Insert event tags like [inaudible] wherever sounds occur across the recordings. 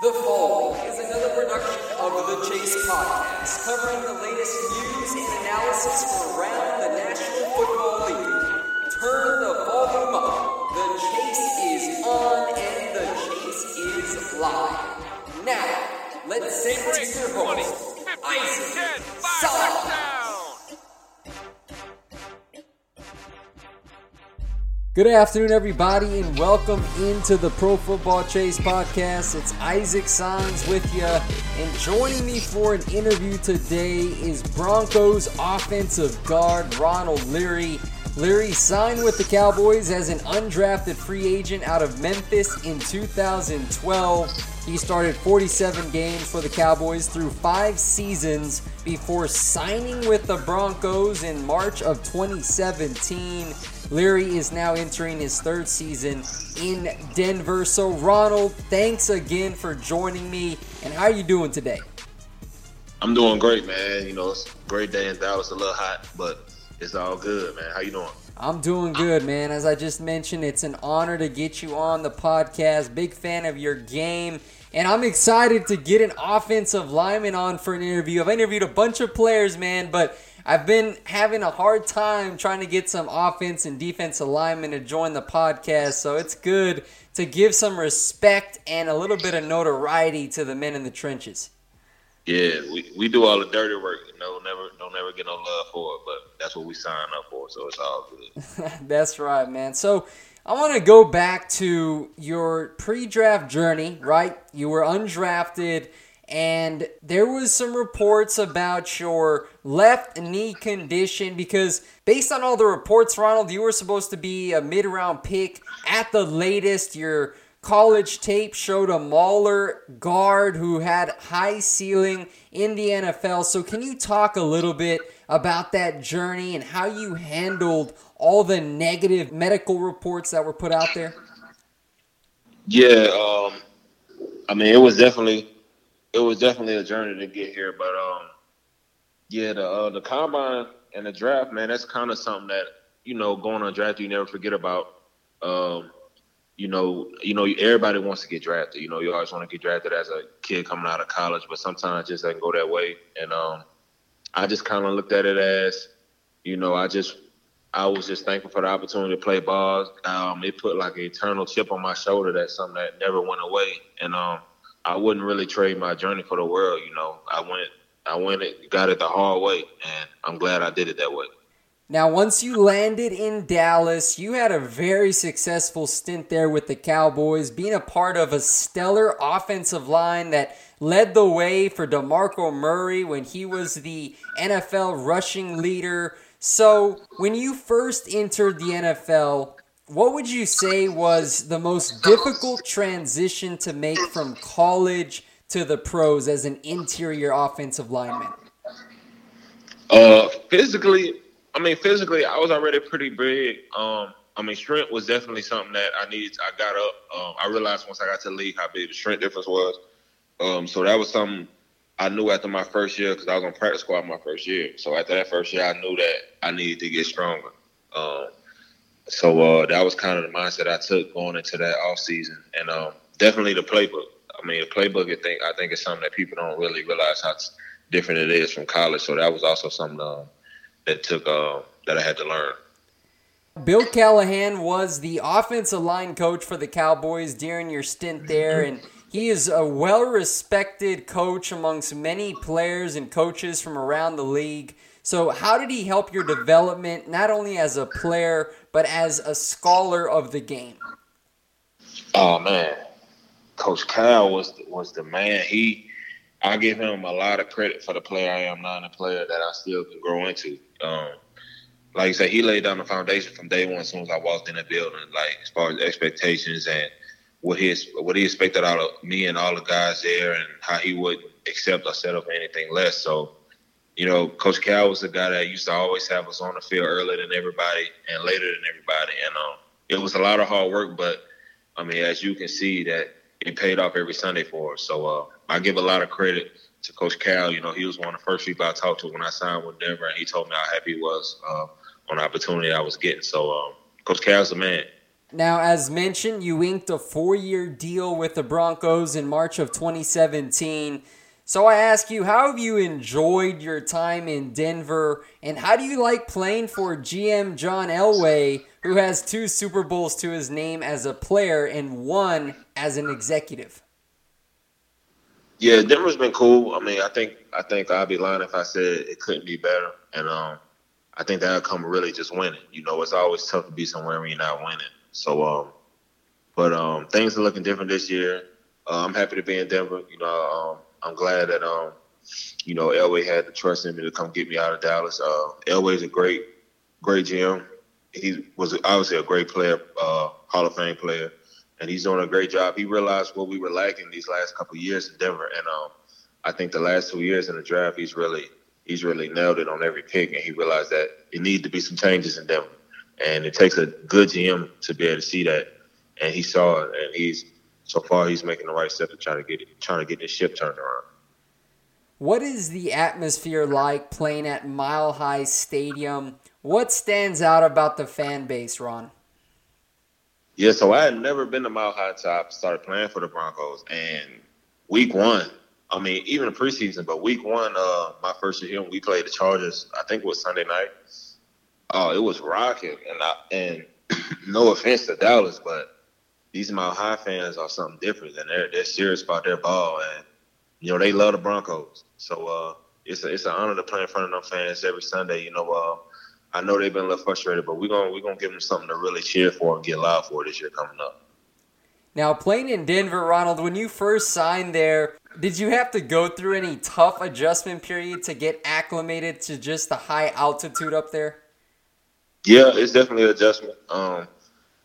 The following is another production of the Chase Podcast, covering the latest news and analysis from around Good afternoon, everybody, and welcome into the Pro Football Chase podcast. It's Isaac Signs with you, and joining me for an interview today is Broncos offensive guard Ronald Leary. Leary signed with the Cowboys as an undrafted free agent out of Memphis in 2012. He started 47 games for the Cowboys through five seasons before signing with the Broncos in March of 2017. Leary is now entering his third season in Denver. So, Ronald, thanks again for joining me. And how are you doing today? I'm doing great, man. You know, it's a great day in Dallas. A little hot, but it's all good, man. How you doing? I'm doing good, man. As I just mentioned, it's an honor to get you on the podcast. Big fan of your game. And I'm excited to get an offensive lineman on for an interview. I've interviewed a bunch of players, man, but I've been having a hard time trying to get some offense and defense alignment to join the podcast, so it's good to give some respect and a little bit of notoriety to the men in the trenches. Yeah, we, we do all the dirty work. You know, never don't never get no love for it, but that's what we sign up for, so it's all good. [laughs] that's right, man. So I want to go back to your pre-draft journey, right? You were undrafted and there was some reports about your left knee condition because based on all the reports ronald you were supposed to be a mid-round pick at the latest. Your college tape showed a mauler guard who had high ceiling in the nfl so can you talk a little bit about that journey and how you handled all the negative medical reports that were put out there? Yeah um, i mean it was definitely it was definitely a journey to get here. But um, yeah, the uh, the combine and the draft, man, that's kind of something that you know going on draft you never forget about. Um, you know, you know, everybody wants to get drafted. You know, you always want to get drafted as a kid coming out of college, but sometimes it just doesn't go that way. And um, I just kind of looked at it as, you know, I just I was just thankful for the opportunity to play ball. Um, it put like an eternal chip on my shoulder. That's something that never went away. And um, I wouldn't really trade my journey for the world. You know, I went, I went it, got it the hard way, and I'm glad I did it that way. Now, once you landed in Dallas, you had a very successful stint there with the Cowboys, being a part of a stellar offensive line that led the way for DeMarco Murray when he was the NFL rushing leader. So, when you first entered the NFL, what would you say was the most difficult transition to make from college to the pros as an interior offensive lineman? Uh, physically, I mean, physically, I was already pretty big. Um, I mean, strength was definitely something that I needed. I got up. Um, I realized once I got to the league how big the strength difference was. Um, so that was something I knew after my first year because I was on practice squad my first year. So after that first year, I knew that I needed to get stronger. Um, so uh, that was kind of the mindset I took going into that off season, and um, definitely the playbook. I mean, the playbook. I think I think is something that people don't really realize how different it is from college. So that was also something uh, that took uh, that I had to learn. Bill Callahan was the offensive line coach for the Cowboys during your stint there, and he is a well respected coach amongst many players and coaches from around the league. So, how did he help your development, not only as a player, but as a scholar of the game? Oh, man. Coach Cal was was the man. He, I give him a lot of credit for the player I am now and the player that I still can grow into. Um, like I said, he laid down the foundation from day one. As soon as I walked in the building, like as far as expectations and what he what he expected out of me and all the guys there, and how he would accept or settle for anything less. So, you know, Coach Cal was the guy that used to always have us on the field earlier than everybody and later than everybody, and um, it was a lot of hard work. But I mean, as you can see, that it paid off every Sunday for us. So uh, I give a lot of credit to Coach Cal. You know, he was one of the first people I talked to when I signed with Denver, and he told me how happy he was. Uh, on the opportunity I was getting. So, um, Coach Cal's a man. Now, as mentioned, you inked a four year deal with the Broncos in March of 2017. So I ask you, how have you enjoyed your time in Denver, and how do you like playing for GM John Elway, who has two Super Bowls to his name as a player and one as an executive? Yeah, Denver's been cool. I mean, I think I think I'd be lying if I said it couldn't be better. And um, I think that'll come really just winning. You know, it's always tough to be somewhere when you're not winning. So, um, but um, things are looking different this year. Uh, I'm happy to be in Denver. You know, um, I'm glad that um, you know Elway had the trust in me to come get me out of Dallas. Uh, Elway's a great, great GM. He was obviously a great player, uh, Hall of Fame player, and he's doing a great job. He realized what we were lacking these last couple years in Denver, and um, I think the last two years in the draft, he's really he's really nailed it on every pick, and he realized that it needs to be some changes in Denver, and it takes a good GM to be able to see that, and he saw it, and he's so far he's making the right step to try to get it, trying to get this ship turned around. What is the atmosphere like playing at Mile High Stadium? What stands out about the fan base, Ron? Yeah, so I had never been to Mile High until I started playing for the Broncos, and week one, I mean, even the preseason, but week one, uh, my first year we played the Chargers. I think it was Sunday night. Oh, it was rocking, and I, and [clears throat] no offense to Dallas, but these Mile High fans are something different, and they're they're serious about their ball, and you know they love the Broncos. So uh, it's a, it's an honor to play in front of them fans every Sunday. You know, uh, I know they've been a little frustrated, but we're gonna we're gonna give them something to really cheer for and get loud for this year coming up. Now, playing in Denver, Ronald, when you first signed there, did you have to go through any tough adjustment period to get acclimated to just the high altitude up there? Yeah, it's definitely an adjustment. Um,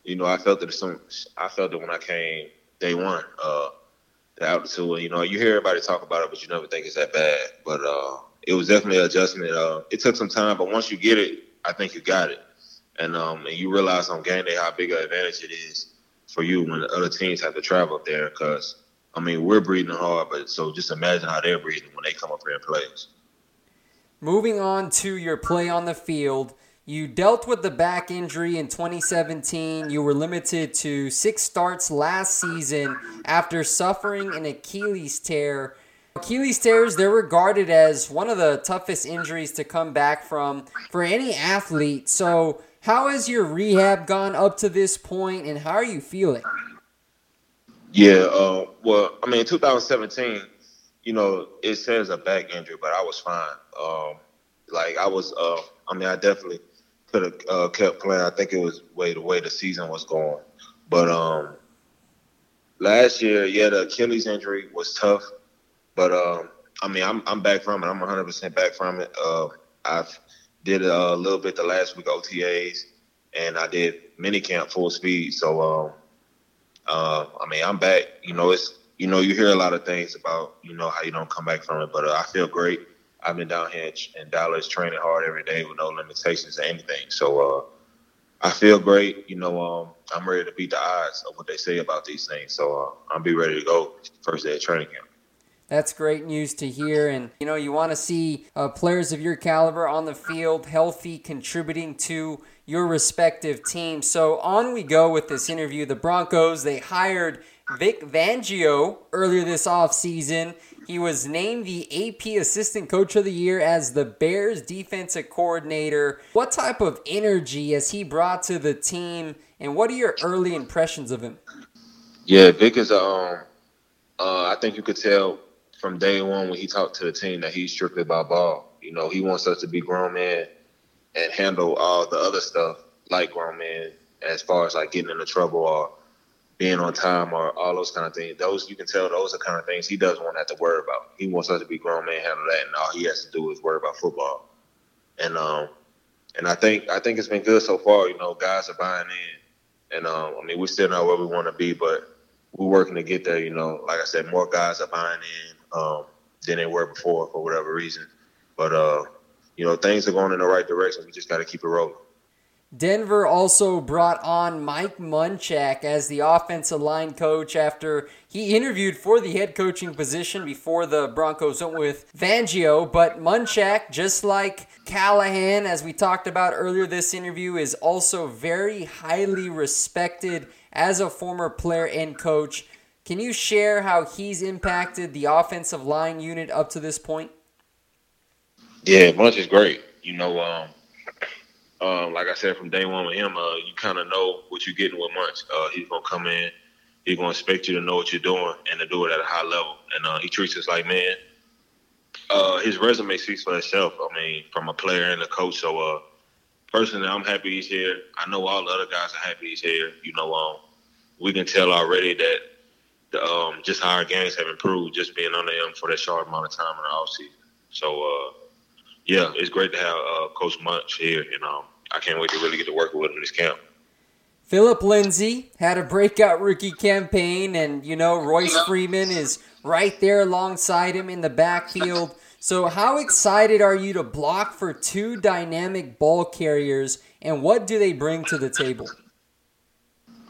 you know, I felt it some. I felt it when I came day one. Uh, the altitude. You know, you hear everybody talk about it, but you never think it's that bad. But uh, it was definitely an adjustment. Uh, it took some time, but once you get it, I think you got it. And um, and you realize on game day how big an advantage it is for you when the other teams have to travel up there because I mean, we're breathing hard, but so just imagine how they're breathing when they come up here and play. Moving on to your play on the field, you dealt with the back injury in 2017. You were limited to six starts last season after suffering an Achilles tear. Achilles tears, they're regarded as one of the toughest injuries to come back from for any athlete. So, how has your rehab gone up to this point, and how are you feeling? Yeah, uh, well, I mean, 2017, you know, it says a back injury, but I was fine. Um, like I was, uh, I mean, I definitely could have uh, kept playing. I think it was way the way the season was going, but um, last year, yeah, the Achilles injury was tough, but um, I mean, I'm I'm back from it. I'm 100 percent back from it. Uh, I've did a little bit the last week OTAs, and I did mini camp full speed. So. Um, uh, I mean, I'm back. You know, it's you know, you hear a lot of things about you know how you don't come back from it, but uh, I feel great. I've been down here in Dallas training hard every day with no limitations or anything. So uh, I feel great. You know, um, I'm ready to beat the odds of what they say about these things. So uh, I'll be ready to go first day of training camp. That's great news to hear. And, you know, you want to see uh, players of your caliber on the field, healthy, contributing to your respective teams. So on we go with this interview. The Broncos, they hired Vic Fangio earlier this offseason. He was named the AP Assistant Coach of the Year as the Bears defensive coordinator. What type of energy has he brought to the team, and what are your early impressions of him? Yeah, Vic is um, uh, I think you could tell from day one when he talked to the team that he's strictly about ball. You know, he wants us to be grown men and handle all the other stuff like grown men, as far as like getting into trouble or being on time or all those kind of things. Those you can tell those are kind of things he doesn't want to have to worry about. He wants us to be grown men handle that, and all he has to do is worry about football. And um, and I think I think it's been good so far. You know, guys are buying in, and um, I mean we're still not where we want to be, but we're working to get there. You know, like I said, more guys are buying in um, than they were before for whatever reason. But uh, you know, things are going in the right direction. We just got to keep it rolling. Denver also brought on Mike Munchak as the offensive line coach after he interviewed for the head coaching position before the Broncos went with Fangio. But Munchak, just like Callahan, as we talked about earlier this interview, is also very highly respected as a former player and coach. Can you share how he's impacted the offensive line unit up to this point? Yeah, Munch is great. You know, um, um, like I said from day one with him, uh, you kind of know what you're getting with Munch. Uh, he's gonna come in, he's gonna expect you to know what you're doing and to do it at a high level. And uh, he treats us like man. Uh, his resume speaks for itself. I mean, from a player and a coach. So, uh, personally, I'm happy he's here. I know all the other guys are happy he's here. You know, um, we can tell already that the, um, just how our games have improved just being under him for that short amount of time in the offseason. So, uh, yeah, it's great to have uh, Coach Munch here, and um, I can't wait to really get to work with him this camp. Philip Lindsay had a breakout rookie campaign, and you know Royce Freeman is right there alongside him in the backfield. So, how excited are you to block for two dynamic ball carriers, and what do they bring to the table?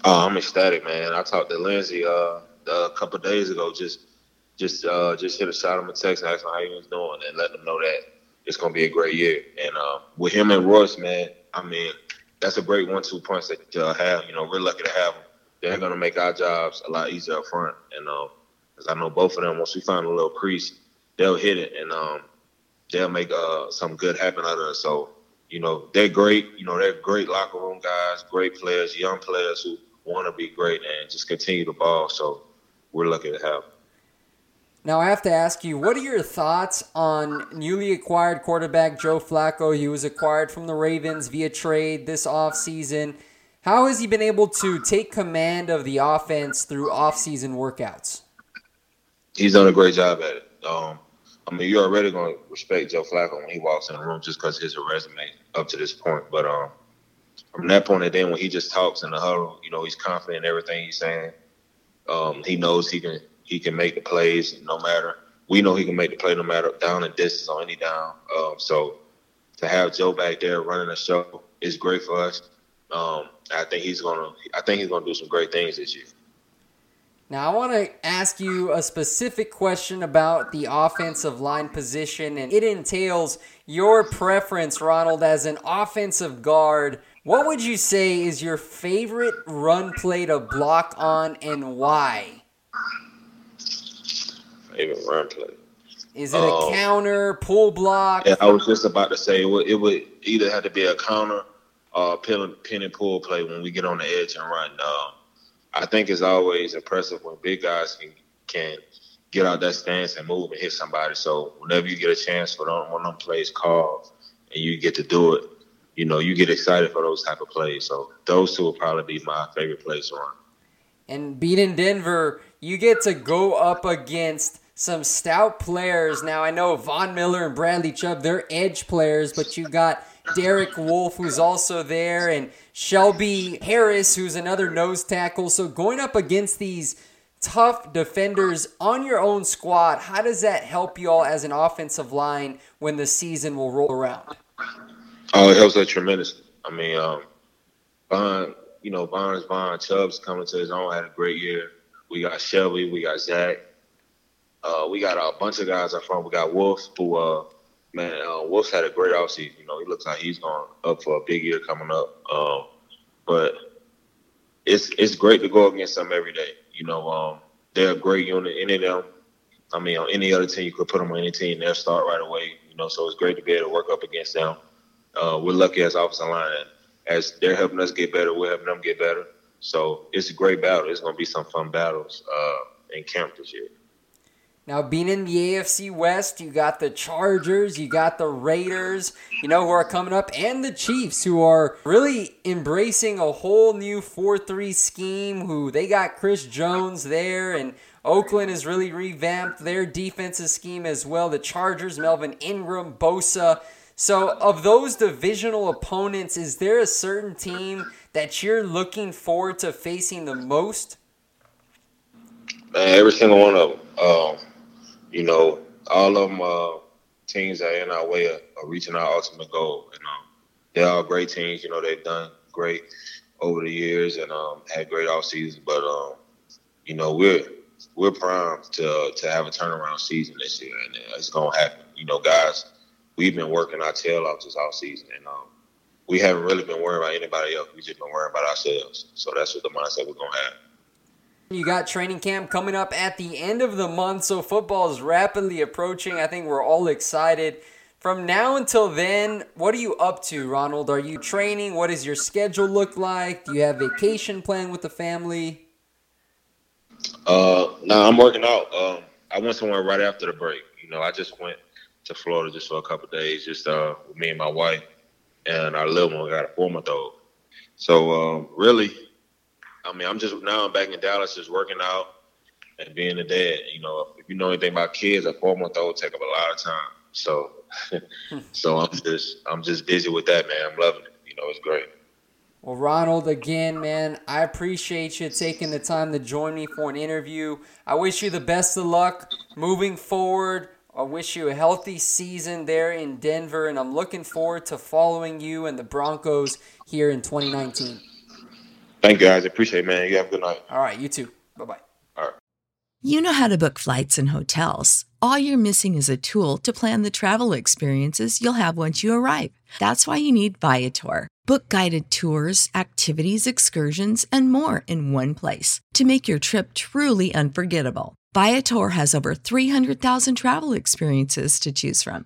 Oh, I'm ecstatic, man. I talked to Lindsay uh, a couple days ago. Just, just, uh, just hit a shot him a text and asked him how he was doing, and let him know that it's to be a great year. And uh, with him and Royce, man, I mean, that's a great one-two punch that y'all have. You know, we're lucky to have them. They're to make our jobs a lot easier up front. And because uh, I know both of them, once we find a little crease, they'll hit it and um, they'll make uh, something good happen out of it. So, you know, they're great. You know, they're great locker room guys, great players, young players who want to be great and just continue to ball. So we're lucky to have them. Now, I have to ask you, what are your thoughts on newly acquired quarterback Joe Flacco? He was acquired from the Ravens via trade this offseason. How has he been able to take command of the offense through offseason workouts? He's done a great job at it. Um, I mean, you're already going to respect Joe Flacco when he walks in the room just because his resume up to this point. But um, from that point, and then when he just talks in the huddle, you know, he's confident in everything he's saying. Um, he knows he can he can make the plays no matter. We know he can make the play no matter down and distance on any down. Um, so to have Joe back there running the show is great for us. Um, I think he's gonna. I think he's gonna do some great things this year. Now, I want to ask you a specific question about the offensive line position, and it entails your preference, Ronald, as an offensive guard. What would you say is your favorite run play to block on, and why? Favorite run play. Is it a um, counter, pull block? Yeah, I was just about to say it would, it would either have to be a counter or pin, pin and pull play when we get on the edge and run. Um, I think it's always impressive when big guys can can get out that stance and move and hit somebody. So whenever you get a chance for them, one of them plays called and you get to do it, you know, you get excited for those type of plays. So those two will probably be my favorite plays to run. And beating Denver, you get to go up against some stout players. Now I know Von Miller and Bradley Chubb, they're edge players, but you got Derek Wolfe who's also there and Shelby Harris who's another nose tackle. So going up against these tough defenders on your own squad. How does that help you all as an offensive line when the season will roll around? Oh, it helps us tremendously. I mean, um, Von, you know, Barnes, Von Chubb's coming to his own, had a great year. We got Shelby, we got Zach. Uh, we got a bunch of guys up front. We got Wolfe, who, uh, man, uh, Wolfe's had a great offseason. You know, he looks like he's going up for a big year coming up. Um, but it's it's great to go against them every day. You know, um, they're a great unit. Any of them, I mean, on any other team, you could put them on any team, they'll start right away. You know, so it's great to be able to work up against them. Uh, we're lucky as offensive line, as they're helping us get better, we're helping them get better. So it's a great battle. It's going to be some fun battles uh, in camp this year. Now, being in the AFC West, you got the Chargers, you got the Raiders, you know, who are coming up, and the Chiefs, who are really embracing a whole new 4 3 scheme. Who they got Chris Jones there, and Oakland has really revamped their defensive scheme as well. The Chargers, Melvin Ingram, Bosa. So, of those divisional opponents, is there a certain team that you're looking forward to facing the most? Man, every single one of them. Um, you know, all of them uh, teams that are in our way of, of, reaching our ultimate goal. And um, they're all great teams. You know, they've done great over the years and um, had great off seasons. But um, you know, we're we're primed to to have a turnaround season this year, and it's gonna happen. You know, guys, we've been working our tail off this off season, and um, we haven't really been worrying about anybody else. We've just been worrying about ourselves. So that's what the mindset we're gonna have. You got training camp coming up at the end of the month, so football is rapidly approaching. I think we're all excited. From now until then, what are you up to, Ronald? Are you training? What does your schedule look like? Do you have vacation planned with the family? Uh, no, I'm working out. Um, I went somewhere right after the break. You know, I just went to Florida just for a couple days, just uh, with me and my wife, and our little one got a four month old. So um, really, I mean, I'm just now I'm back in Dallas, just working out and being a dad. You know, if you know anything about kids, a four month old take up a lot of time. So, [laughs] so I'm just I'm just busy with that, man. I'm loving it. You know, it's great. Well, Ronald, again, man, I appreciate you taking the time to join me for an interview. I wish you the best of luck moving forward. I wish you a healthy season there in Denver, and I'm looking forward to following you and the Broncos here in 2019. Thank you, guys. I Appreciate it, man. You have a good night. All right, you too. Bye bye. All right. You know how to book flights and hotels. All you're missing is a tool to plan the travel experiences you'll have once you arrive. That's why you need Viator. Book guided tours, activities, excursions, and more in one place to make your trip truly unforgettable. Viator has over 300,000 travel experiences to choose from